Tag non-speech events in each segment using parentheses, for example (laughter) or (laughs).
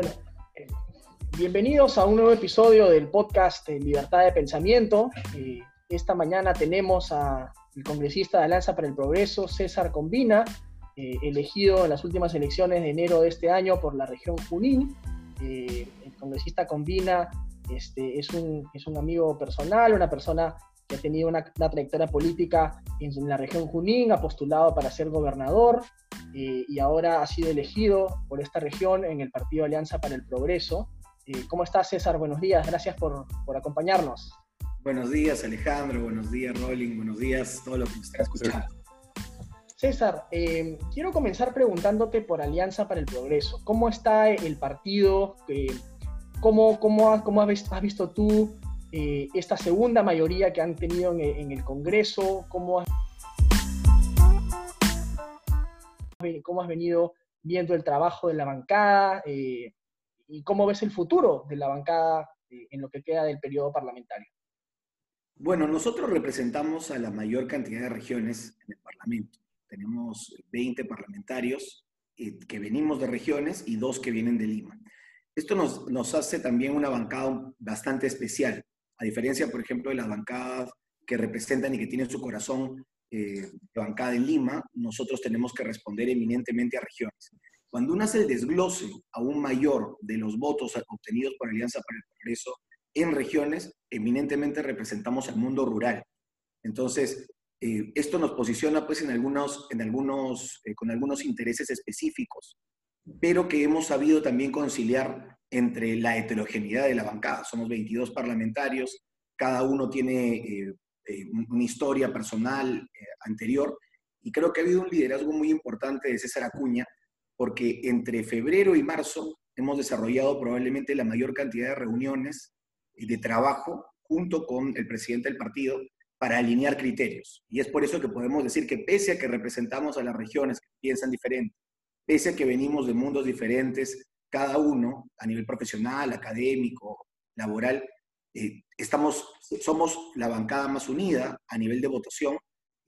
Bueno, eh, bienvenidos a un nuevo episodio del podcast Libertad de Pensamiento. Eh, esta mañana tenemos al congresista de Alianza para el Progreso, César Combina, eh, elegido en las últimas elecciones de enero de este año por la región Junín. el congresista Combina este, es, un, es un amigo personal, una persona que ha tenido una, trayectoria política en, la región Junín, ha postulado para ser gobernador eh, y ahora ha sido elegido por esta región en el Partido Alianza para el Progreso. Eh, ¿Cómo estás, César? Buenos días, gracias por, por, acompañarnos. Buenos días, Alejandro, buenos días, Rolling, buenos días, todo lo que está escuchando. César, eh, quiero comenzar preguntándote por Alianza para el Progreso. ¿Cómo está el partido? ¿Cómo, cómo, cómo has visto tú esta segunda mayoría que han tenido en, el Congreso? ¿Cómo has, ¿Cómo has venido viendo el trabajo de la bancada? Eh, ¿Y cómo ves el futuro de la bancada eh, en lo que queda del periodo parlamentario? Bueno, nosotros representamos a la mayor cantidad de regiones en el Parlamento. Tenemos 20 parlamentarios que venimos de regiones y dos que vienen de Lima. Esto nos, hace también una bancada bastante especial, a diferencia, por ejemplo, de las bancadas que representan y que tienen su corazón eh, bancada en Lima, nosotros tenemos que responder eminentemente a regiones. Cuando uno hace el desglose aún mayor de los votos obtenidos por Alianza para el Progreso en regiones, eminentemente representamos al mundo rural. Entonces, eh, esto nos posiciona pues en algunos, en algunos, eh, con algunos intereses específicos, pero que hemos sabido también conciliar entre la heterogeneidad de la bancada. Somos 22 parlamentarios, cada uno tiene eh, eh, una historia personal eh, anterior y creo que ha habido un liderazgo muy importante de César Acuña porque entre febrero y marzo hemos desarrollado probablemente la mayor cantidad de reuniones y de trabajo junto con el presidente del partido para alinear criterios. Y es por eso que podemos decir que pese a que representamos a las regiones que piensan diferente, pese a que venimos de mundos diferentes, cada uno a nivel profesional, académico, laboral, eh, estamos, somos la bancada más unida a nivel de votación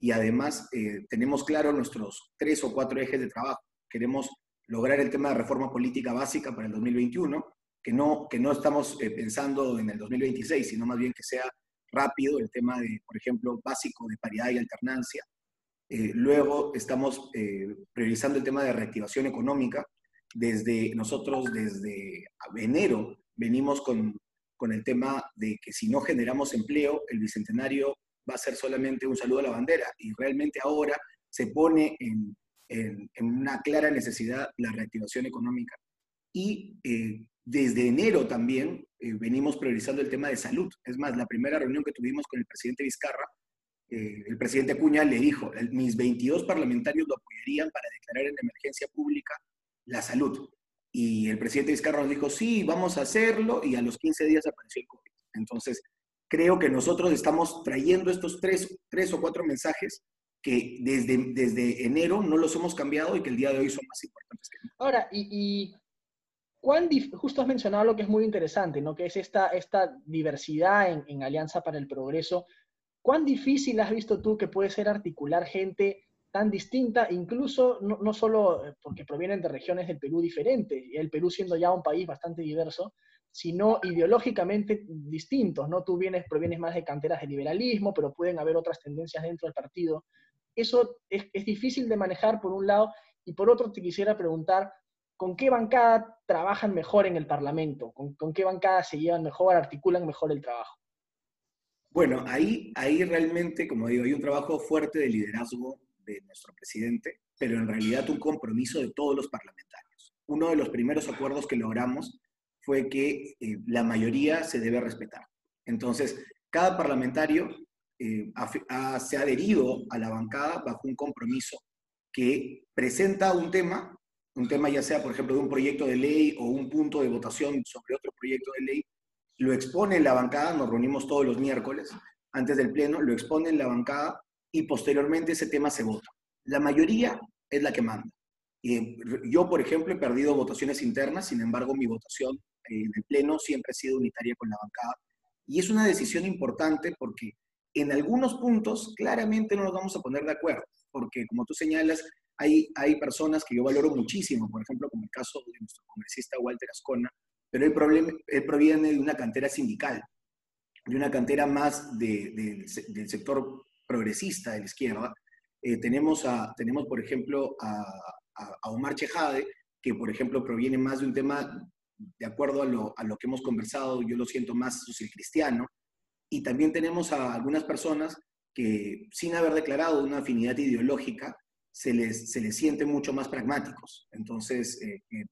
y además eh, tenemos claro nuestros tres o cuatro ejes de trabajo. Queremos lograr el tema de reforma política básica para el 2021, que no, que no estamos eh, pensando en el 2026, sino más bien que sea rápido el tema de, por ejemplo, básico de paridad y alternancia. luego estamos priorizando el tema de reactivación económica, desde nosotros, desde enero, venimos con, con el tema de que si no generamos empleo, el Bicentenario va a ser solamente un saludo a la bandera. Y realmente ahora se pone en, en, una clara necesidad la reactivación económica. Y eh, desde enero también eh, venimos priorizando el tema de salud. Es más, la primera reunión que tuvimos con el presidente Vizcarra, eh, el presidente Acuña le dijo, mis 22 parlamentarios lo apoyarían para declarar en emergencia pública la salud. Y el presidente Vizcarra nos dijo, sí, vamos a hacerlo, y a los 15 días apareció el COVID. Entonces, creo que nosotros estamos trayendo estos tres, tres o cuatro mensajes que desde, desde enero no los hemos cambiado y que el día de hoy son más importantes que nunca. Ahora, y, y ¿cuán justo has mencionado lo que es muy interesante, ¿no? que es esta, esta diversidad en, en Alianza para el Progreso. ¿Cuán difícil has visto tú que puede ser articular gente tan distinta, incluso no, no, solo eh, porque provienen de regiones del Perú diferentes, el Perú siendo ya un país bastante diverso, sino ideológicamente distintos, ¿no? Tú vienes, provienes más de canteras de liberalismo, pero pueden haber otras tendencias dentro del partido. Eso es, es difícil de manejar por un lado, y por otro te quisiera preguntar, ¿con qué bancada trabajan mejor en el Parlamento? ¿Con, con qué bancada se llevan mejor, articulan mejor el trabajo? Bueno, ahí, ahí realmente, como digo, hay un trabajo fuerte de liderazgo de nuestro presidente, pero en realidad un compromiso de todos los parlamentarios. Uno de los primeros acuerdos que logramos fue que eh, la mayoría se debe respetar. Entonces, cada parlamentario eh, se ha adherido a la bancada bajo un compromiso que presenta un tema, un tema ya sea, por ejemplo, de un proyecto de ley o un punto de votación sobre otro proyecto de ley, lo expone en la bancada, nos reunimos todos los miércoles antes del pleno, lo expone en la bancada y posteriormente ese tema se vota. La mayoría es la que manda. yo, por ejemplo, he perdido votaciones internas, sin embargo, mi votación en el Pleno siempre ha sido unitaria con la bancada. Y es una decisión importante porque en algunos puntos claramente no nos vamos a poner de acuerdo, porque como tú señalas, hay, hay personas que yo valoro muchísimo, por ejemplo, como el caso de nuestro congresista Walter Ascona, pero él, problema, él proviene de una cantera sindical, de una cantera más del sector progresista de la izquierda. Eh, tenemos, a, tenemos, por ejemplo, a, a, Omar Chejade, que, por ejemplo, proviene más de un tema, de acuerdo a lo, a lo que hemos conversado, yo lo siento más social cristiano. Y también tenemos a algunas personas que, sin haber declarado una afinidad ideológica, se les, se les siente mucho más pragmáticos. Entonces, eh, eh,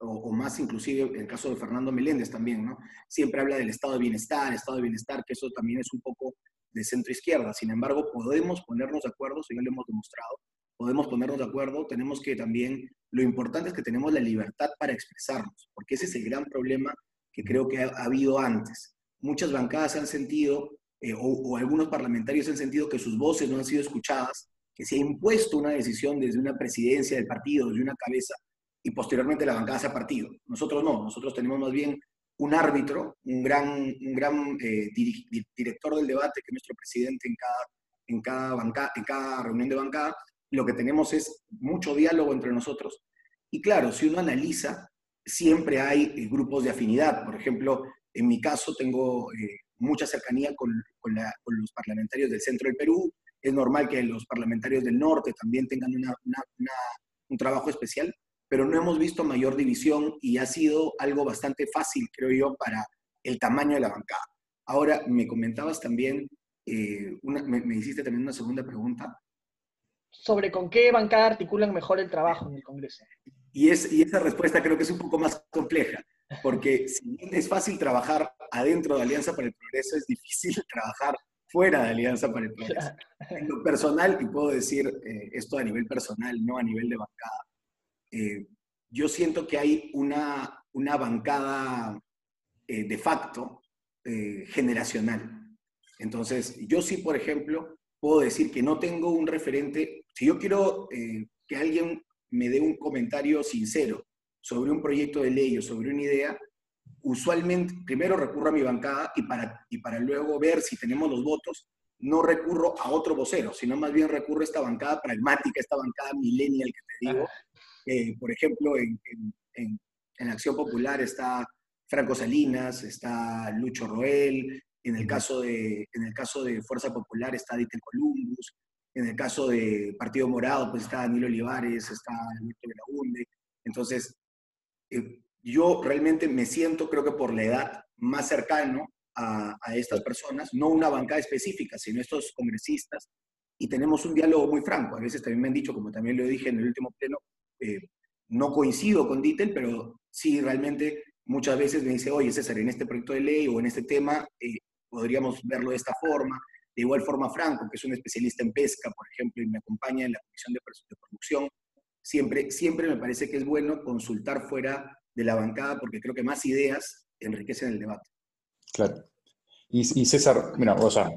o, más inclusive el caso de Fernando Meléndez también, ¿no? Siempre habla del estado de bienestar, estado de bienestar, que eso también es un poco de centro izquierda. Sin embargo, podemos ponernos de acuerdo, si ya lo hemos demostrado, podemos ponernos de acuerdo, tenemos que también, lo importante es que tenemos la libertad para expresarnos, porque ese es el gran problema que creo que ha, habido antes. Muchas bancadas han sentido, eh, o, o algunos parlamentarios han sentido que sus voces no han sido escuchadas, que se ha impuesto una decisión desde una presidencia del partido, desde una cabeza, y posteriormente la bancada se ha partido. Nosotros no, nosotros tenemos más bien un árbitro, un gran, eh, director del debate, que es nuestro presidente en cada, en, cada reunión de bancada. Lo que tenemos es mucho diálogo entre nosotros. Y claro, si uno analiza, siempre hay eh, grupos de afinidad. Por ejemplo, en mi caso tengo eh, mucha cercanía con, los parlamentarios del centro del Perú. Es normal que los parlamentarios del norte también tengan un trabajo especial pero no hemos visto mayor división y ha sido algo bastante fácil, creo yo, para el tamaño de la bancada. Ahora, me comentabas también, eh, me, hiciste también una segunda pregunta. Sobre con qué bancada articulan mejor el trabajo en el Congreso. Y, es, y esa respuesta creo que es un poco más compleja, porque (laughs) si bien es fácil trabajar adentro de Alianza para el Progreso, es difícil (laughs) trabajar fuera de Alianza para el Progreso. En lo personal, y puedo decir eh, esto a nivel personal, no a nivel de bancada, eh, yo siento que hay una, una bancada eh, de facto eh, generacional. Entonces, yo sí, por ejemplo, puedo decir que no tengo un referente. Si yo quiero que alguien me dé un comentario sincero sobre un proyecto de ley o sobre una idea, usualmente primero recurro a mi bancada y para, y para luego ver si tenemos los votos, no recurro a otro vocero, sino más bien recurro a esta bancada pragmática, esta bancada millennial que te digo, eh, por ejemplo, en, en, en, Acción Popular está Franco Salinas, está Lucho Roel, en el caso de, en el caso de Fuerza Popular está Dieter Columbus, en el caso de Partido Morado, pues está Danilo Olivares, está Alberto Belaunde. Entonces, eh, yo realmente me siento, creo que por la edad, más cercano a, a, estas personas, no una bancada específica, sino estos congresistas, y tenemos un diálogo muy franco. A veces también me han dicho, como también lo dije en el último pleno, eh, no coincido con Dittel, pero sí realmente muchas veces me dice, oye César, en este proyecto de ley o en este tema eh, podríamos verlo de esta forma. De igual forma, Franco, que es un especialista en pesca, por ejemplo, y me acompaña en la comisión de, producción, siempre, siempre me parece que es bueno consultar fuera de la bancada porque creo que más ideas enriquecen el debate. Claro. Y, y César, mira, o sea,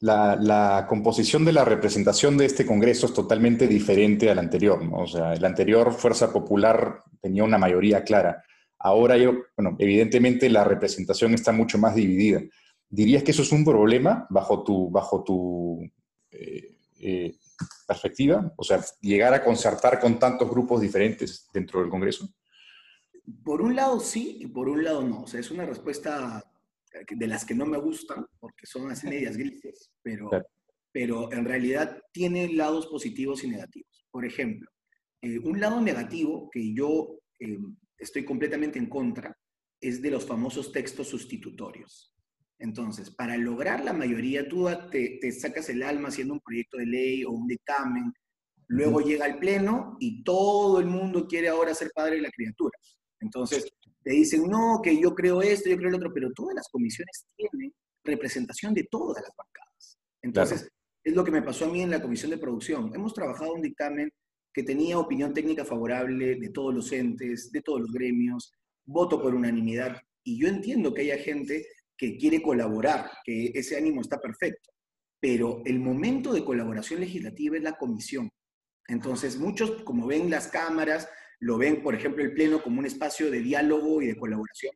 la, composición de la representación de este Congreso es totalmente diferente al anterior. O sea, el anterior Fuerza Popular tenía una mayoría clara. Ahora, yo, bueno, evidentemente la representación está mucho más dividida. ¿Dirías que eso es un problema bajo tu, bajo tu eh, eh, perspectiva? O sea, llegar a concertar con tantos grupos diferentes dentro del Congreso. Por un lado sí y por un lado no. O sea, es una respuesta de las que no me gustan, porque son así medias grises, pero, pero en realidad tiene lados positivos y negativos. Por ejemplo, eh, un lado negativo que yo eh, estoy completamente en contra es de los famosos textos sustitutorios. Entonces, para lograr la mayoría, tú te, te sacas el alma haciendo un proyecto de ley o un dictamen, luego llega al pleno y todo el mundo quiere ahora ser padre de la criatura. Entonces, te dicen, no, que yo creo esto, yo creo el otro, pero todas las comisiones tienen representación de todas las bancadas. Entonces, es lo que me pasó a mí en la comisión de producción. Hemos trabajado un dictamen que tenía opinión técnica favorable de todos los entes, de todos los gremios, voto por unanimidad, y yo entiendo que haya gente que quiere colaborar, que ese ánimo está perfecto, pero el momento de colaboración legislativa es la comisión. Entonces, muchos, como ven las cámaras, lo ven, por ejemplo, el Pleno como un espacio de diálogo y de colaboración.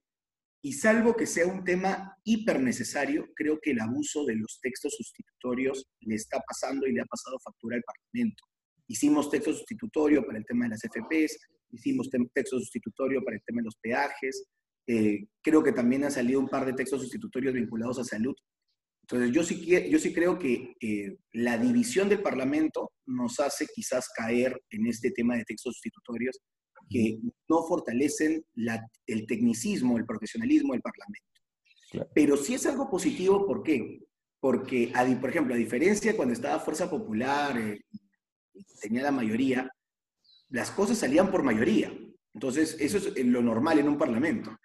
Y salvo que sea un tema hiper necesario, creo que el abuso de los textos sustitutorios le está pasando y le ha pasado factura al Parlamento. hicimos texto sustitutorio para el tema de las FPs, hicimos texto sustitutorio para el tema de los peajes, eh, creo que también han salido un par de textos sustitutorios vinculados a salud. Entonces, yo sí, yo sí creo que eh, la división del Parlamento nos hace quizás caer en este tema de textos sustitutorios que no fortalecen el tecnicismo, el profesionalismo del Parlamento. Pero sí es algo positivo, ¿por qué? Porque, por ejemplo, a diferencia cuando estaba Fuerza Popular eh, tenía la mayoría, las cosas salían por mayoría. Entonces, eso es lo normal en un Parlamento.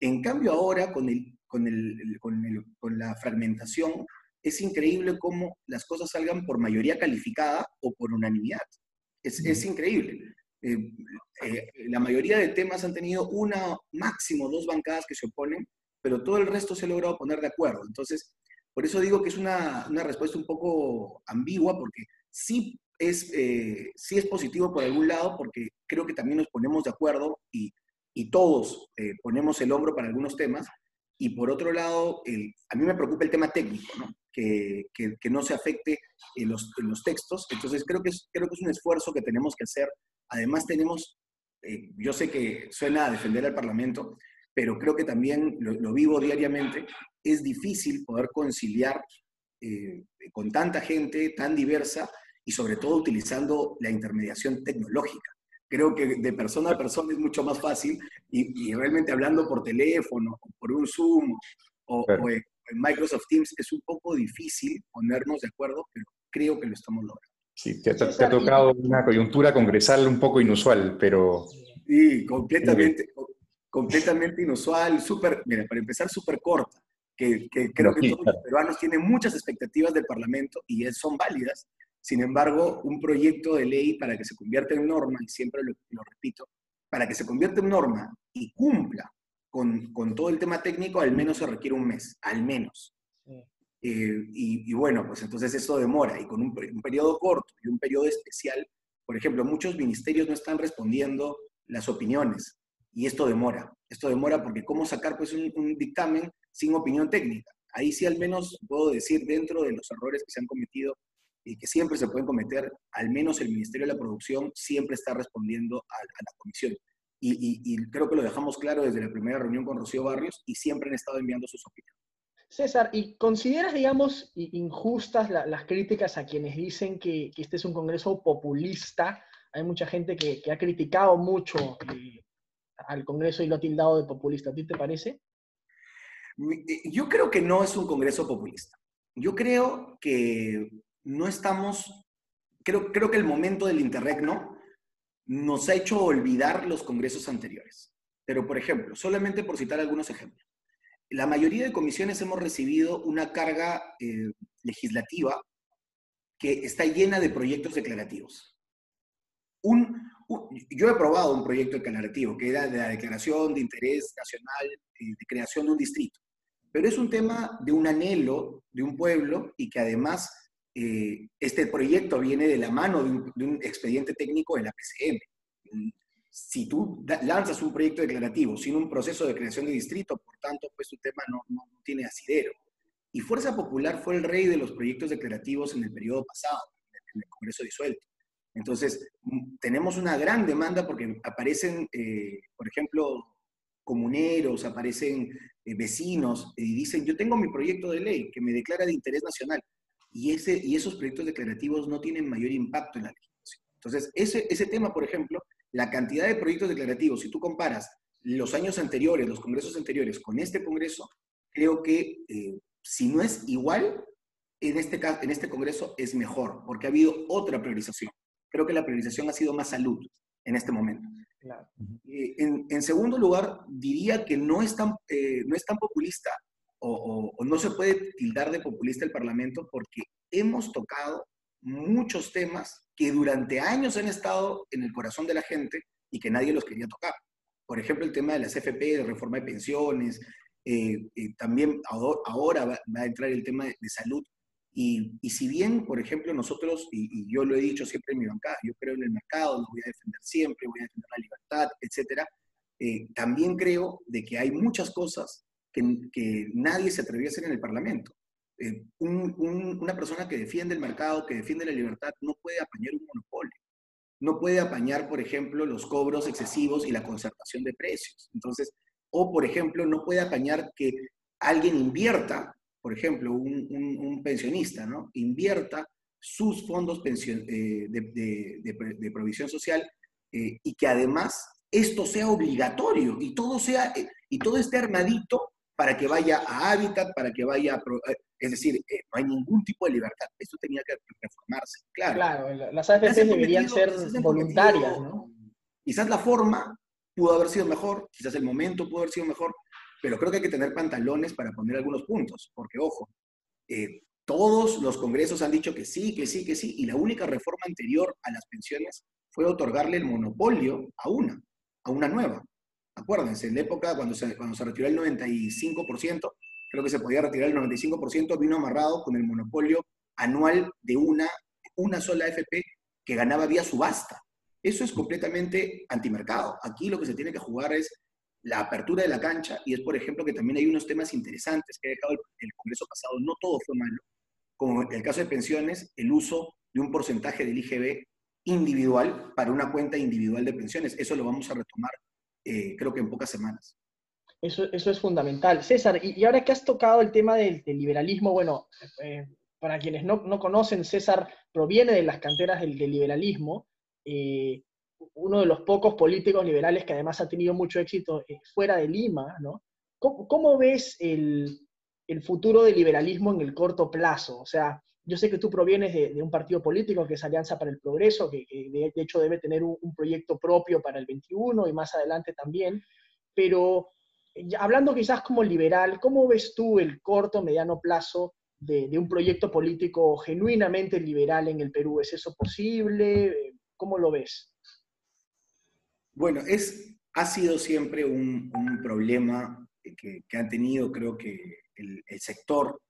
En cambio ahora, con, el, con, el, con, la fragmentación, es increíble cómo las cosas salgan por mayoría calificada o por unanimidad. Es, es increíble. Eh, eh, la mayoría de temas han tenido una, máximo dos bancadas que se oponen, pero todo el resto se ha logrado poner de acuerdo. Entonces, por eso digo que es una, una respuesta un poco ambigua, porque sí es, eh, sí es positivo por algún lado, porque creo que también nos ponemos de acuerdo y y todos ponemos el hombro para algunos temas. Y por otro lado, a mí me preocupa el tema técnico, ¿no? Que, que, no se afecte en los, en los, textos. Entonces, creo que, es, creo que es un esfuerzo que tenemos que hacer. Además, tenemos, eh, yo sé que suena a defender al Parlamento, pero creo que también lo, vivo diariamente, es difícil poder conciliar eh, con tanta gente tan diversa y sobre todo utilizando la intermediación tecnológica creo que de persona a persona es mucho más fácil y, realmente hablando por teléfono, o por un Zoom o, en, Microsoft Teams es un poco difícil ponernos de acuerdo, pero creo que lo estamos logrando. Sí, te, ha tocado una coyuntura congresal un poco inusual, pero... Sí, completamente, completamente inusual, súper, mira, para empezar, súper corta, que, creo que todos los peruanos tienen muchas expectativas del Parlamento y son válidas, sin embargo, un proyecto de ley para que se convierta en norma, y siempre lo, repito, para que se convierta en norma y cumpla con, con, todo el tema técnico, al menos se requiere un mes, al menos. Eh, y, bueno, pues entonces eso demora, y con un, periodo corto y un periodo especial, por ejemplo, muchos ministerios no están respondiendo las opiniones, y esto demora. Esto demora porque cómo sacar pues un, un dictamen sin opinión técnica. Ahí sí al menos puedo decir dentro de los errores que se han cometido y que siempre se pueden cometer, al menos el Ministerio de la Producción siempre está respondiendo a, la comisión. Y, creo que lo dejamos claro desde la primera reunión con Rocío Barrios y siempre han estado enviando sus opiniones. César, ¿y consideras, digamos, injustas las críticas a quienes dicen que, este es un Congreso populista? Hay mucha gente que, ha criticado mucho eh, al Congreso y lo ha tildado de populista. ¿A ti te parece? Eh, yo creo que no es un Congreso populista. Yo creo que no estamos, creo, creo que el momento del interregno nos ha hecho olvidar los congresos anteriores. Pero, por ejemplo, solamente por citar algunos ejemplos, la mayoría de comisiones hemos recibido una carga eh, legislativa que está llena de proyectos declarativos. Un, yo he aprobado un proyecto declarativo que era de la Declaración de Interés Nacional eh, de creación de un distrito, pero es un tema de un anhelo de un pueblo y que además eh, este proyecto viene de la mano de un, expediente técnico de la PCM. Si tú lanzas un proyecto declarativo sin un proceso de creación de distrito, por tanto, pues tu tema no, no, tiene asidero. Y Fuerza Popular fue el rey de los proyectos declarativos en el periodo pasado, en el Congreso disuelto. Entonces, mm, tenemos una gran demanda porque aparecen, eh, por ejemplo, comuneros, aparecen eh, vecinos y dicen, yo tengo mi proyecto de ley que me declara de interés nacional y, ese, y esos proyectos declarativos no tienen mayor impacto en la legislación. Entonces, ese, ese tema, por ejemplo, la cantidad de proyectos declarativos, si tú comparas los años anteriores, los congresos anteriores con este congreso, creo que eh, si no es igual, en este, en este congreso es mejor, porque ha habido otra priorización. Creo que la priorización ha sido más salud en este momento. Eh, en, en, segundo lugar, diría que no es tan, eh, no es tan populista o, no se puede tildar de populista el Parlamento porque hemos tocado muchos temas que durante años han estado en el corazón de la gente y que nadie los quería tocar. Por ejemplo, el tema de las FP, de reforma de pensiones, eh, eh, también ahora va, a entrar el tema de, salud. Y, si bien, por ejemplo, nosotros, y, yo lo he dicho siempre en mi bancada, yo creo en el mercado, lo voy a defender siempre, voy a defender la libertad, etc., eh, también creo de que hay muchas cosas que, nadie se atrevió a hacer en el Parlamento. Eh, una persona que defiende el mercado, que defiende la libertad, no puede apañar un monopolio. no puede apañar, por ejemplo, los cobros excesivos y la concertación de precios. Entonces, o, por ejemplo, no puede apañar que alguien invierta, por ejemplo, un, pensionista, ¿no? Invierta sus fondos eh, de, provisión social eh, y que además esto sea obligatorio y todo, sea, eh, y todo esté armadito para que vaya a hábitat, para que vaya a... Es decir, no hay ningún tipo de libertad. Esto tenía que reformarse, claro. Claro, las AFP deberían ser voluntarias, ¿no? Quizás la forma pudo haber sido mejor, quizás el momento pudo haber sido mejor, pero creo que hay que tener pantalones para poner algunos puntos, porque ojo, eh, todos los congresos han dicho que sí, que sí, que sí, y la única reforma anterior a las pensiones fue otorgarle el monopolio a una, a una nueva. Acuérdense, en la época cuando se, cuando se retiró el 95%, creo que se podía retirar el 95%, vino amarrado con el monopolio anual de una, una sola FP que ganaba vía subasta. Eso es completamente antimercado. Aquí lo que se tiene que jugar es la apertura de la cancha y es, por ejemplo, que también hay unos temas interesantes que ha dejado el, Congreso pasado. No todo fue malo, como en el caso de pensiones, el uso de un porcentaje del IGB individual para una cuenta individual de pensiones. Eso lo vamos a retomar, eh, creo que en pocas semanas. Eso, eso es fundamental. César, y, ahora que has tocado el tema del, liberalismo, bueno, eh, para quienes no, no, conocen, César proviene de las canteras del, liberalismo. Eh, uno de los pocos políticos liberales que además ha tenido mucho éxito fuera de Lima, ¿no? ¿Cómo, ves el, futuro del liberalismo en el corto plazo? O sea, yo sé que tú provienes de, un partido político que es Alianza para el Progreso, que, de, hecho debe tener un, proyecto propio para el 21 y más adelante también, pero hablando quizás como liberal, ¿cómo ves tú el corto, mediano plazo de, un proyecto político genuinamente liberal en el Perú? ¿Es eso posible? ¿Cómo lo ves? Bueno, es, ha sido siempre un, problema que, han tenido, creo que, el, sector,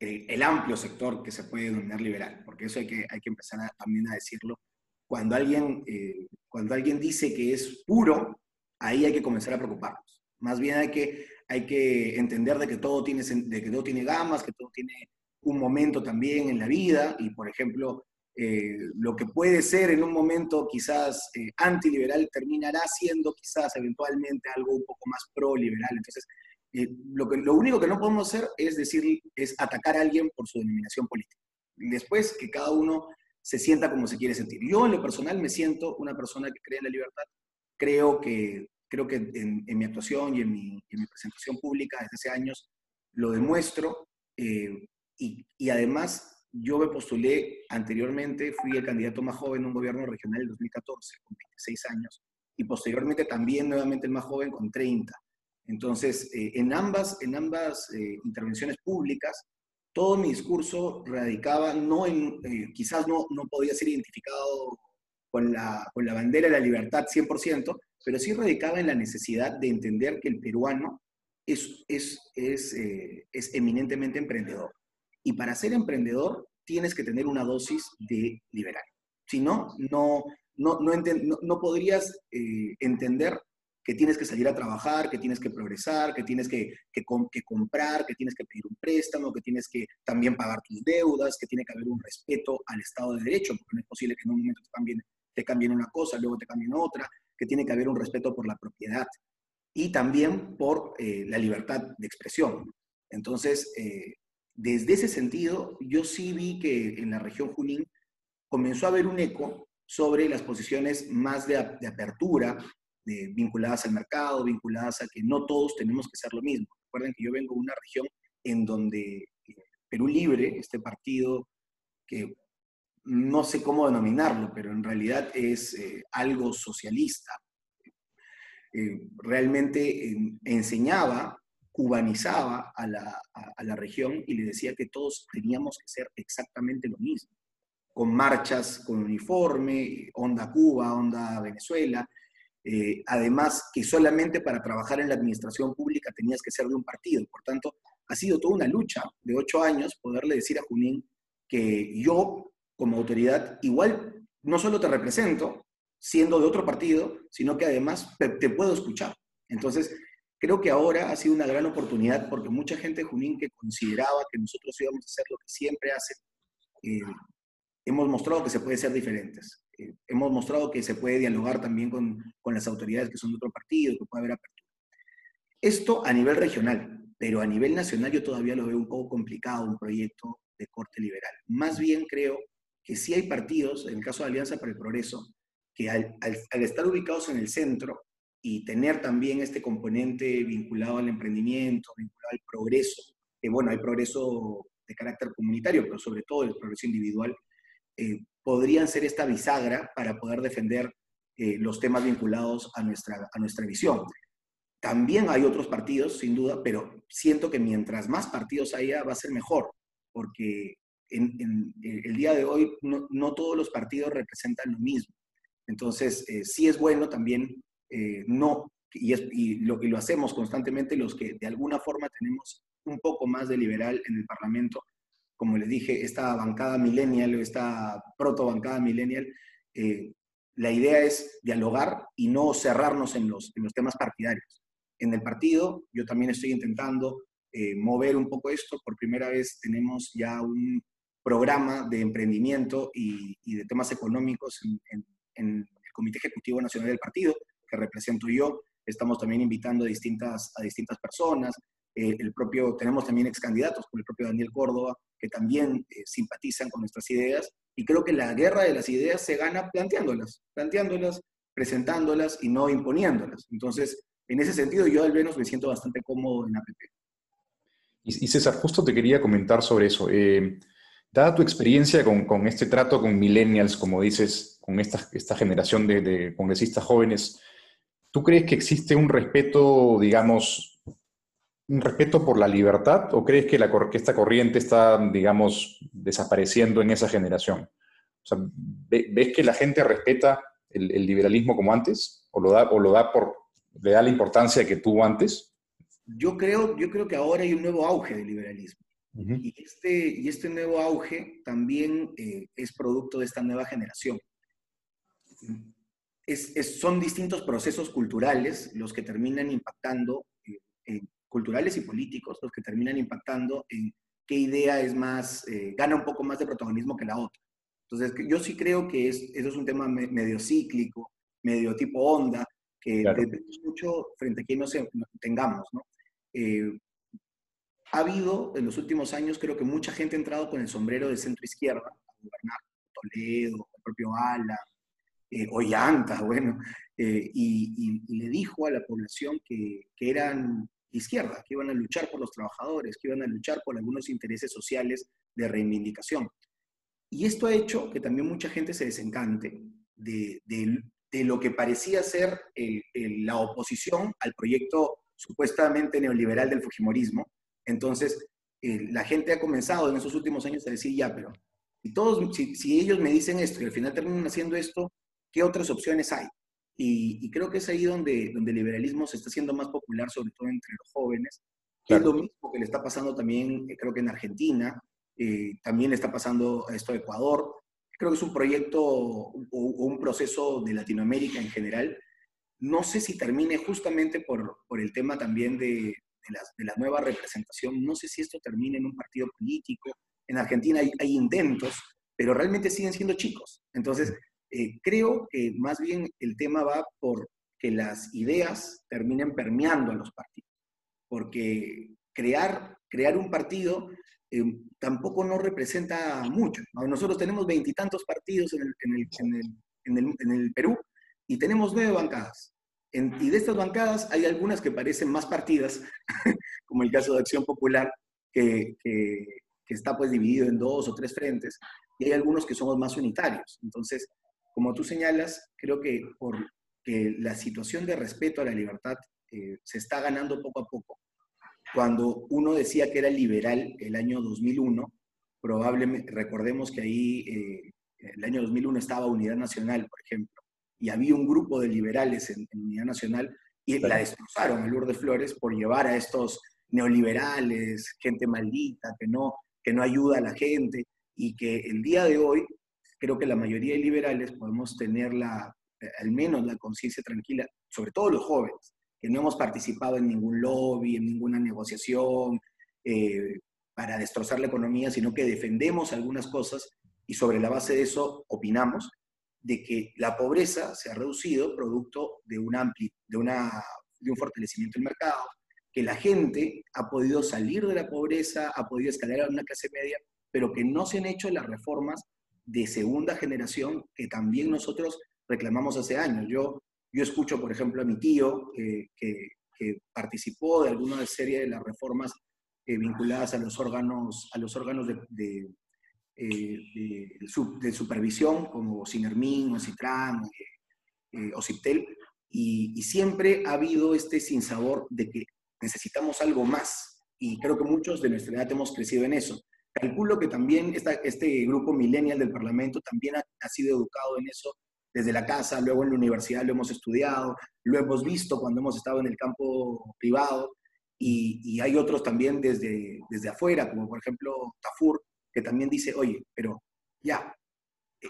el, amplio sector que se puede denominar liberal, porque eso hay que, hay que empezar también a decirlo. Cuando alguien, eh, cuando alguien dice que es puro, ahí hay que comenzar a preocuparnos. Más bien hay que, hay que entender de que, todo tiene, de que todo tiene gamas, que todo tiene un momento también en la vida, y por ejemplo, eh, lo que puede ser en un momento quizás eh, antiliberal terminará siendo quizás eventualmente algo un poco más pro-liberal. Entonces, eh, lo, que, lo único que no podemos hacer es decir, es atacar a alguien por su denominación política. Después que cada uno se sienta como se quiere sentir. Yo en lo personal me siento una persona que cree en la libertad. Creo que, creo que en, mi actuación y en mi, en mi, presentación pública desde hace años lo demuestro. y, y además yo me postulé anteriormente, fui el candidato más joven en un gobierno regional en 2014, con 26 años, y posteriormente también nuevamente el más joven con 30. Entonces, eh, en ambas, en ambas eh, intervenciones públicas, todo mi discurso radicaba, no en, eh, quizás no, no podía ser identificado con la, con la bandera de la libertad 100%, pero sí radicaba en la necesidad de entender que el peruano es, es, es, es eminentemente emprendedor y para ser emprendedor tienes que tener una dosis de liberal. Si no, no, no, no, podrías eh, entender que tienes que salir a trabajar, que tienes que progresar, que tienes que, que, comprar, que tienes que pedir un préstamo, que tienes que también pagar tus deudas, que tiene que haber un respeto al Estado de Derecho, porque no es posible que en un momento te cambien, te cambien una cosa, luego te cambien otra, que tiene que haber un respeto por la propiedad y también por eh, la libertad de expresión. Entonces, eh, desde ese sentido, yo sí vi que en la región Junín comenzó a haber un eco sobre las posiciones más de, apertura, vinculadas al mercado, vinculadas a que no todos tenemos que ser lo mismo. Recuerden que yo vengo de una región en donde eh, Perú Libre, este partido que no sé cómo denominarlo, pero en realidad es eh, algo socialista, eh, realmente enseñaba cubanizaba a la, región y le decía que todos teníamos que ser exactamente lo mismo, con marchas con uniforme, onda Cuba, onda Venezuela, eh, además que solamente para trabajar en la administración pública tenías que ser de un partido. Por tanto, ha sido toda una lucha de ocho años poderle decir a Junín que yo, como autoridad, igual no solo te represento siendo de otro partido, sino que además te puedo escuchar. Entonces, Creo que ahora ha sido una gran oportunidad porque mucha gente de Junín que consideraba que nosotros íbamos a hacer lo que siempre hace, eh, hemos mostrado que se puede ser diferentes. Hemos mostrado que se puede dialogar también con, con las autoridades que son de otro partido, que puede haber apertura. Esto a nivel regional, pero a nivel nacional yo todavía lo veo un poco complicado, un proyecto de corte liberal. Más bien creo que sí hay partidos, en el caso de Alianza para el Progreso, que al, al, estar ubicados en el centro y tener también este componente vinculado al emprendimiento, vinculado al progreso, que bueno, hay progreso de carácter comunitario, pero sobre todo el progreso individual, eh, podrían ser esta bisagra para poder defender eh, los temas vinculados a nuestra, a nuestra visión. También hay otros partidos, sin duda, pero siento que mientras más partidos haya, va a ser mejor, porque en, eh, el día de hoy no, todos los partidos representan lo mismo. Entonces, eh, sí es bueno también eh, no, y, lo, y lo hacemos constantemente los que de alguna forma tenemos un poco más de liberal en el Parlamento, como les dije, esta bancada millennial o esta proto bancada millennial, la idea es dialogar y no cerrarnos en los, en los temas partidarios en el partido. Yo también estoy intentando eh, mover un poco esto. Por primera vez tenemos ya un programa de emprendimiento y, de temas económicos en, el Comité Ejecutivo Nacional del Partido, que represento yo. Estamos también invitando a distintas, a distintas personas. Eh, el propio, tenemos también ex candidatos, como el propio Daniel Córdoba, que también eh, simpatizan con nuestras ideas. Y creo que la guerra de las ideas se gana planteándolas, planteándolas, presentándolas y no imponiéndolas. Entonces, en ese sentido, yo al menos me siento bastante cómodo en APP. Y, César, justo te quería comentar sobre eso. Eh, dada tu experiencia con, este trato con millennials, como dices, con esta, esta generación de, congresistas jóvenes, ¿tú crees que existe un respeto, digamos, un respeto por la libertad o crees que, la, que esta corriente está, digamos, desapareciendo en esa generación? O sea, ¿Ves que la gente respeta el, el liberalismo como antes o lo da, o lo da por, le da la importancia que tuvo antes? Yo creo, yo creo que ahora hay un nuevo auge del liberalismo. y, este, y este nuevo auge también eh, es producto de esta nueva generación. Es, son distintos procesos culturales los que terminan impactando, eh, culturales y políticos, los que terminan impactando en qué idea es más, eh, gana un poco más de protagonismo que la otra. Entonces, yo sí creo que es, eso es un tema medio cíclico, medio tipo onda, que depende mucho frente a quien nos tengamos, ¿no? Eh, ha habido en los últimos años, creo que mucha gente ha entrado con el sombrero de centro izquierda a gobernar, Toledo, el propio Ala, eh, Ollanta, (laughs) bueno, eh, y, le dijo a la población que, que eran izquierda, que iban a luchar por los trabajadores, que iban a luchar por algunos intereses sociales de reivindicación. Y esto ha hecho que también mucha gente se desencante de, de, lo que parecía ser la oposición al proyecto supuestamente neoliberal del Fujimorismo. Entonces, la gente ha comenzado en esos últimos años a decir, ya, pero si, todos, si, ellos me dicen esto y al final terminan haciendo esto, ¿qué otras opciones hay? Y, creo que es ahí donde, donde el liberalismo se está haciendo más popular, sobre todo entre los jóvenes. Es lo mismo que le está pasando también, eh, creo que en Argentina, eh, también le está pasando a esto a Ecuador creo que es un proyecto o, un proceso de Latinoamérica en general. No sé si termine justamente por, por el tema también de, de, la, nueva representación. No sé si esto termine en un partido político. En Argentina hay, hay intentos, pero realmente siguen siendo chicos. Entonces, eh, creo que más bien el tema va por que las ideas terminen permeando a los partidos. Porque crear, crear un partido eh, tampoco no representa mucho. Nosotros tenemos veintitantos partidos en el, en, el, en, el, en el, Perú y tenemos nueve bancadas. y de estas bancadas hay algunas que parecen más partidas, (laughs) como el caso de Acción Popular, que, que, que, está pues dividido en dos o tres frentes, y hay algunos que somos más unitarios. Entonces, como tú señalas, creo que por que la situación de respeto a la libertad eh, se está ganando poco a poco. Cuando uno decía que era liberal el año 2001, probablemente, recordemos que ahí eh, el año 2001 estaba Unidad Nacional, por ejemplo, y había un grupo de liberales en, Unidad Nacional y la destrozaron a Lourdes Flores por llevar a estos neoliberales, gente maldita, que no, que no ayuda a la gente, y que el día de hoy creo que la mayoría de liberales podemos tener la, eh, al menos la conciencia tranquila, sobre todo los jóvenes, que no hemos participado en ningún lobby, en ninguna negociación eh, para destrozar la economía, sino que defendemos algunas cosas y sobre la base de eso opinamos. de que la pobreza se ha reducido producto de un, de, una, de un fortalecimiento del mercado, que la gente ha podido salir de la pobreza, ha podido escalar a una clase media, pero que no se han hecho las reformas de segunda generación que también nosotros reclamamos hace años. Yo, yo escucho, por ejemplo, a mi tío que, que, participó de alguna serie de las reformas eh, vinculadas a los órganos, a los órganos de, de, eh, de, supervisión, como Sinermin, o Citran, eh, o Ciptel, y, y, siempre ha habido este sinsabor de que necesitamos algo más. Y creo que muchos de nuestra edad hemos crecido en eso. Calculo que también este grupo millennial del Parlamento también ha, sido educado en eso desde la casa, luego en la universidad lo hemos estudiado, lo hemos visto cuando hemos estado en el campo privado y, hay otros también desde, desde afuera, como por ejemplo Tafur, que también dice, oye, pero ya,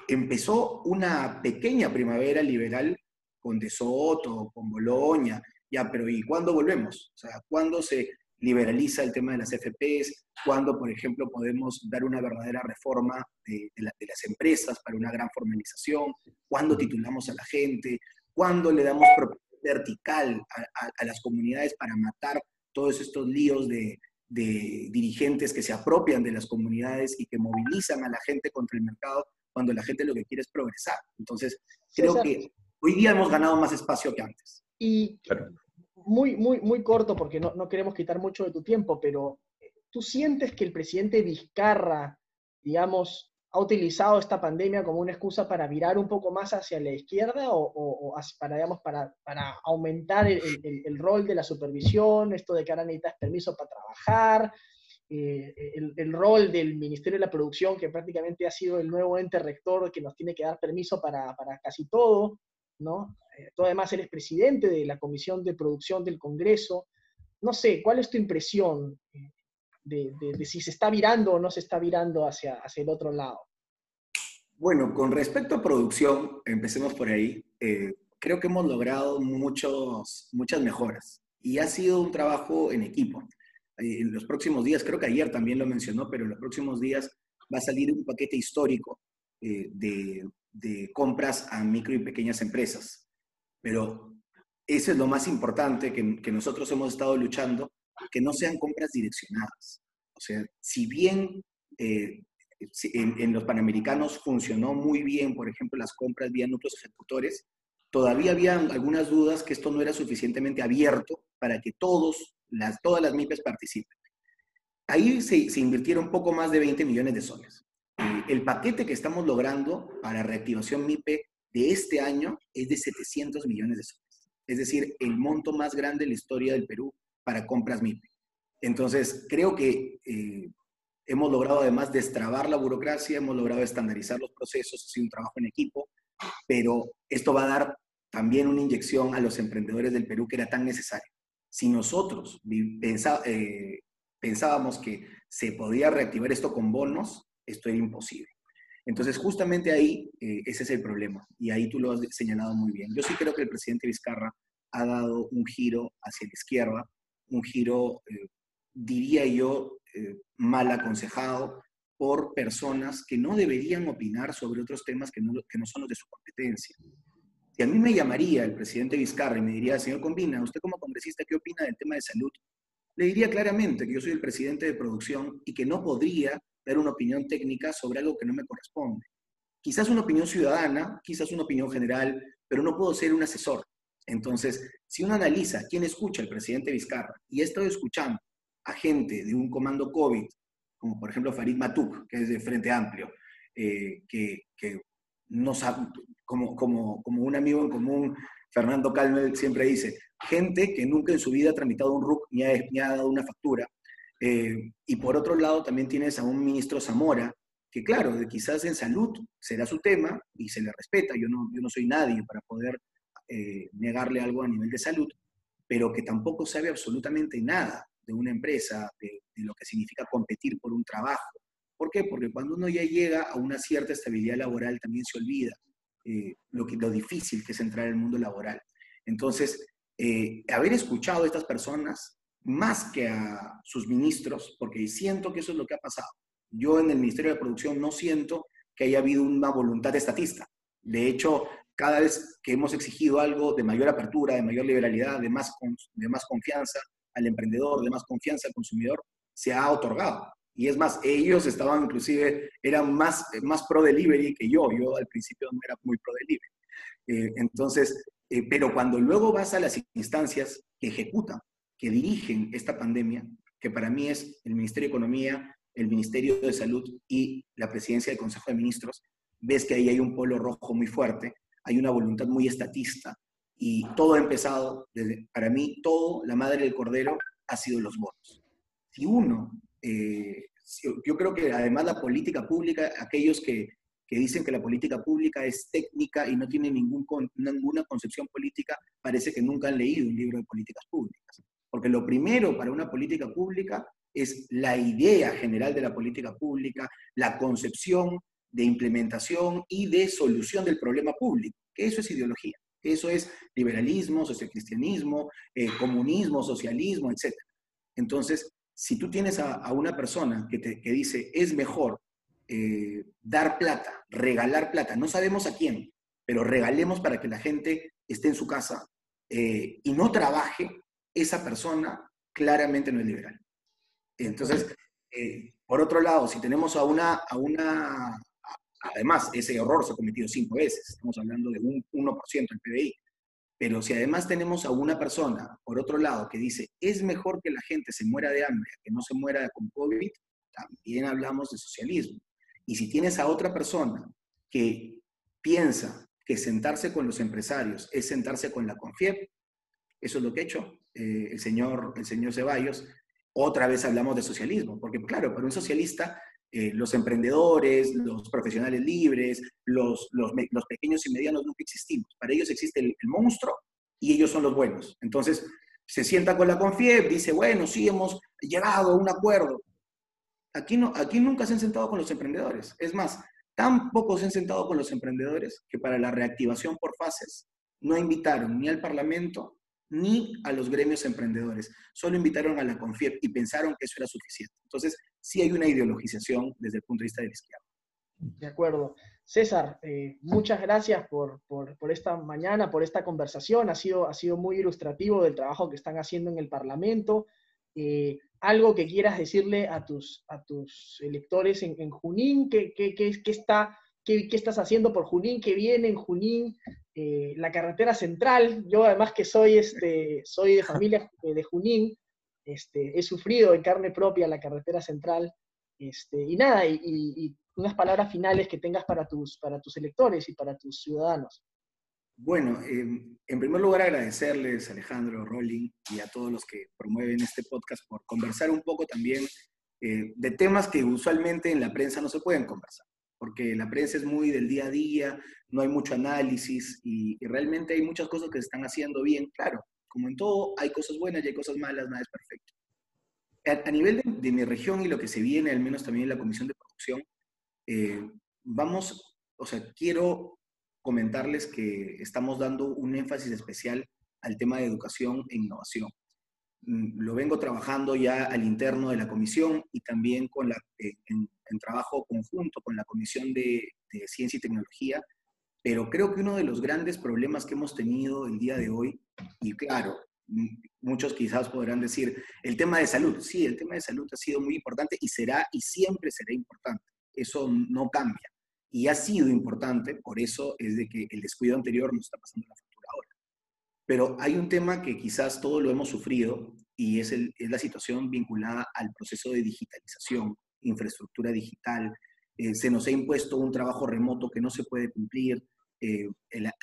empezó una pequeña primavera liberal con De Soto, con Boloña, ya, pero ¿y cuándo volvemos? O sea, ¿cuándo se liberaliza el tema de las FPs? ¿Cuándo, por ejemplo, podemos dar una verdadera reforma de, las empresas para una gran formalización? ¿Cuándo titulamos a la gente? ¿Cuándo le damos propiedad vertical a, las comunidades para matar todos estos líos de, dirigentes que se apropian de las comunidades y que movilizan a la gente contra el mercado cuando la gente lo que quiere es progresar? Entonces, creo que hoy día hemos ganado más espacio que antes. Y muy, muy, muy corto, porque no, no, queremos quitar mucho de tu tiempo, pero eh, ¿tú sientes que el presidente Vizcarra, digamos, ha utilizado esta pandemia como una excusa para virar un poco más hacia la izquierda o, o, para, digamos, para, para aumentar el, el, rol de la supervisión, esto de que ahora necesitas permiso para trabajar, eh, el, el, rol del Ministerio de la Producción, que prácticamente ha sido el nuevo ente rector que nos tiene que dar permiso para, para casi todo, ¿no? Eh, tú además eres presidente de la Comisión de Producción del Congreso. No sé, ¿cuál es tu impresión eh, de, si se está virando o no se está virando hacia, hacia el otro lado? Bueno, con respecto a producción, empecemos por ahí. Eh, creo que hemos logrado muchos, muchas mejoras y ha sido un trabajo en equipo. En los próximos días, creo que ayer también lo mencionó, pero en los próximos días va a salir un paquete histórico de, de compras a micro y pequeñas empresas. Pero eso es lo más importante que, nosotros hemos estado luchando, que no sean compras direccionadas. O sea, si bien eh, en, los Panamericanos funcionó muy bien, por ejemplo, las compras vía núcleos ejecutores, todavía había algunas dudas que esto no era suficientemente abierto para que todos, las, todas las MIPES participen. Ahí se, se invirtieron poco más de 20 millones de soles el paquete que estamos logrando para reactivación MIPE de este año es de 700 millones de soles. Es decir, el monto más grande en la historia del Perú para compras MIPE. Entonces, creo que eh, hemos logrado además destrabar la burocracia, hemos logrado estandarizar los procesos, ha un trabajo en equipo, pero esto va a dar también una inyección a los emprendedores del Perú que era tan necesario. Si nosotros eh, pensábamos que se podía reactivar esto con bonos, esto era imposible. Entonces, justamente ahí, eh, ese es el problema. Y ahí tú lo has señalado muy bien. Yo sí creo que el presidente Vizcarra ha dado un giro hacia la izquierda, un giro, eh, diría yo, eh, mal aconsejado por personas que no deberían opinar sobre otros temas que no, que no son los de su competencia. Si a mí me llamaría el presidente Vizcarra y me diría, señor Combina, ¿usted como congresista qué opina del tema de salud? Le diría claramente que yo soy el presidente de producción y que no podría dar una opinión técnica sobre algo que no me corresponde. Quizás una opinión ciudadana, quizás una opinión general, pero no puedo ser un asesor. Entonces, si uno analiza quién escucha al presidente Vizcarra y he estado escuchando a gente de un comando COVID, como por ejemplo Farid Matuk, que es de Frente Amplio, eh, que, no sabe, como, un amigo en común, Fernando Calmel siempre dice, gente que nunca en su vida ha tramitado un RUC ni ha dado una factura, eh, y por otro lado, también tienes a un ministro Zamora, que claro, quizás en salud será su tema y se le respeta, yo no, yo no soy nadie para poder eh, negarle algo a nivel de salud, pero que tampoco sabe absolutamente nada de una empresa, de, lo que significa competir por un trabajo. ¿Por qué? Porque cuando uno ya llega a una cierta estabilidad laboral también se olvida eh, lo, lo difícil que es entrar en el mundo laboral. Entonces, haber escuchado a estas personas más que a sus ministros, porque siento que eso es lo que ha pasado. Yo en el Ministerio de Producción no siento que haya habido una voluntad estatista. De hecho, cada vez que hemos exigido algo de mayor apertura, de mayor liberalidad, de más, de más confianza al emprendedor, de más confianza al consumidor, se ha otorgado. Y es más, ellos estaban inclusive, eran más, más pro delivery que yo. Yo al principio no era muy pro delivery. Eh, entonces, eh, pero cuando luego vas a las instancias que ejecutan, que dirigen esta pandemia, que para mí es el Ministerio de Economía, el Ministerio de Salud y la Presidencia del Consejo de Ministros, ves que ahí hay un polo rojo muy fuerte, hay una voluntad muy estatista y todo ha empezado, desde, para mí, todo, la madre del cordero, ha sido los votos. Si uno, eh, yo creo que además la política pública, aquellos que, que dicen que la política pública es técnica y no tienen ningún, ninguna concepción política, parece que nunca han leído un libro de políticas públicas. Porque lo primero para una política pública es la idea general de la política pública, la concepción de implementación y de solución del problema público, eso es ideología, eso es liberalismo, sociocristianismo, eh, comunismo, socialismo, etc. Entonces, si tú tienes a, una persona que, te, que dice es mejor eh, dar plata, regalar plata, no sabemos a quién, pero regalemos para que la gente esté en su casa eh, y no trabaje, esa persona claramente no es liberal. Entonces, eh, por otro lado, si tenemos a una, a una, además, ese error se ha cometido cinco veces, estamos hablando de un 1% del PBI, pero si además tenemos a una persona, por otro lado, que dice, es mejor que la gente se muera de hambre que no se muera con COVID, también hablamos de socialismo. Y si tienes a otra persona que piensa que sentarse con los empresarios es sentarse con la CONFIEP, eso es lo que ha hecho eh, el, señor, el señor Ceballos, otra vez hablamos de socialismo, porque claro, para un socialista, eh, los emprendedores, los profesionales libres, los, los, pequeños y medianos nunca existimos. Para ellos existe el, monstruo y ellos son los buenos. Entonces, se sienta con la Confiep, dice, bueno, sí, hemos llegado a un acuerdo. Aquí, no, aquí nunca se han sentado con los emprendedores. Es más, tan pocos se han sentado con los emprendedores que para la reactivación por fases no invitaron ni al Parlamento ni a los gremios emprendedores. Solo invitaron a la CONFIEP y pensaron que eso era suficiente. Entonces, sí hay una ideologización desde el punto de vista del izquierdo. De acuerdo. César, eh, muchas gracias por, esta mañana, por esta conversación. Ha sido, ha sido muy ilustrativo del trabajo que están haciendo en el Parlamento. Eh, algo que quieras decirle a tus, a tus electores en, Junín, ¿qué, está, qué, estás haciendo por Junín? ¿Qué viene en Junín? Eh, la carretera central, yo además que soy, este, soy de familia de Junín, este, he sufrido en carne propia la carretera central, este, y nada, y, unas palabras finales que tengas para tus, para tus electores y para tus ciudadanos. Bueno, em, en primer lugar agradecerles, Alejandro, Rolling y a todos los que promueven este podcast por conversar un poco también eh, de temas que usualmente en la prensa no se pueden conversar porque la prensa es muy del día a día, no hay mucho análisis y, realmente hay muchas cosas que se están haciendo bien. Claro, como en todo, hay cosas buenas y hay cosas malas, nada es perfecto. A, nivel de, mi región y lo que se viene, al menos también en la Comisión de Producción, eh, vamos, o sea, quiero comentarles que estamos dando un énfasis especial al tema de educación e innovación. Mm, lo vengo trabajando ya al interno de la comisión y también con la, eh, trabajo conjunto con la Comisión de, Ciencia y Tecnología, pero creo que uno de los grandes problemas que hemos tenido el día de hoy, y claro, muchos quizás podrán decir, el tema de salud, sí, el tema de salud ha sido muy importante y será y siempre será importante, eso no cambia. Y ha sido importante, por eso es de que el descuido anterior nos está pasando la factura ahora. Pero hay un tema que quizás todos lo hemos sufrido y es, la situación vinculada al proceso de digitalización, infraestructura digital. Eh, se nos ha impuesto un trabajo remoto que no se puede cumplir. Eh,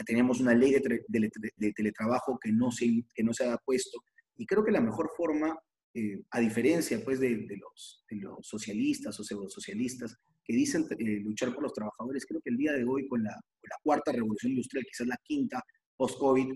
tenemos una ley de, teletrabajo que no, se, que no se ha puesto. Y creo que la mejor forma, eh, a diferencia pues, de, los, los socialistas o pseudo-socialistas que dicen luchar por los trabajadores, creo que el día de hoy con la, cuarta revolución industrial, quizás la quinta post-COVID,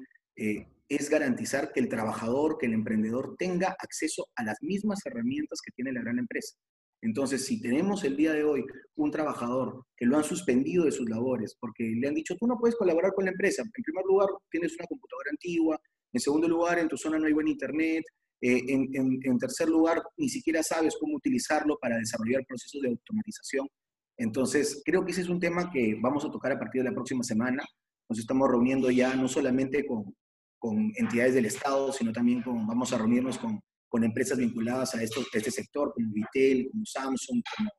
es garantizar que el trabajador, que el emprendedor tenga acceso a las mismas herramientas que tiene la gran empresa. Entonces, si tenemos el día de hoy un trabajador que lo han suspendido de sus labores porque le han dicho, tú no puedes colaborar con la empresa, en primer lugar, tienes una computadora antigua, en segundo lugar, en tu zona no hay buen internet, eh, en, tercer lugar, ni siquiera sabes cómo utilizarlo para desarrollar procesos de automatización. Entonces, creo que ese es un tema que vamos a tocar a partir de la próxima semana. Nos estamos reuniendo ya no solamente con, con entidades del Estado, sino también con, vamos a reunirnos con, con empresas vinculadas a, esto, este sector, como Vitel, como Samsung, como,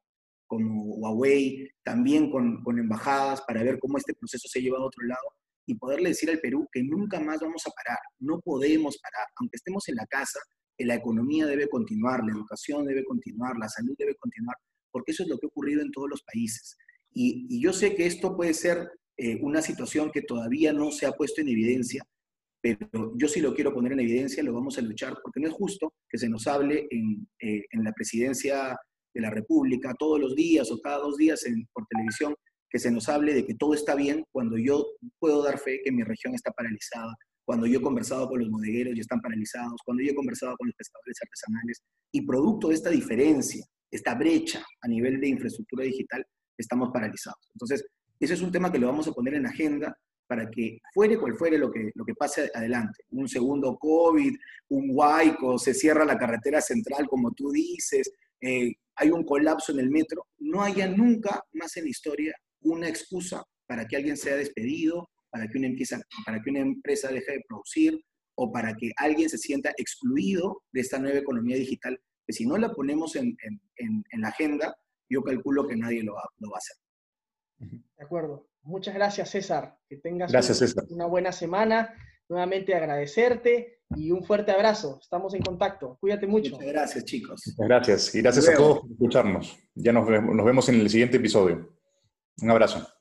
como Huawei, también con, con embajadas para ver cómo este proceso se lleva a otro lado y poderle decir al Perú que nunca más vamos a parar, no podemos parar, aunque estemos en la casa, la economía debe continuar, la educación debe continuar, la salud debe continuar, porque eso es lo que ha ocurrido en todos los países. Y, yo sé que esto puede ser eh, una situación que todavía no se ha puesto en evidencia, pero yo sí lo quiero poner en evidencia, lo vamos a luchar, porque no es justo que se nos hable en, eh, en la presidencia de la República todos los días o cada dos días por televisión, que se nos hable de que todo está bien cuando yo puedo dar fe que mi región está paralizada, cuando yo he conversado con los bodegueros y están paralizados, cuando yo he conversado con los pescadores artesanales, y producto de esta diferencia, esta brecha a nivel de infraestructura digital, estamos paralizados. Entonces, ese es un tema que lo vamos a poner en agenda para que fuere cual fuere lo que, lo que pase adelante. Un segundo COVID, un huaico, se cierra la carretera central, como tú dices, eh, hay un colapso en el metro, no haya nunca más en la historia una excusa para que alguien sea despedido, para que una, empieza, para que una empresa deje de producir o para que alguien se sienta excluido de esta nueva economía digital, que si no la ponemos en, en, en la agenda, yo calculo que nadie lo va, lo va, a hacer. De acuerdo. Muchas gracias, César. Que tengas gracias, César. una buena semana. Nuevamente agradecerte y un fuerte abrazo. Estamos en contacto. Cuídate mucho. Muchas gracias, chicos. Muchas gracias. Y gracias a todos por escucharnos. Ya nos nos vemos en el siguiente episodio. Un abrazo.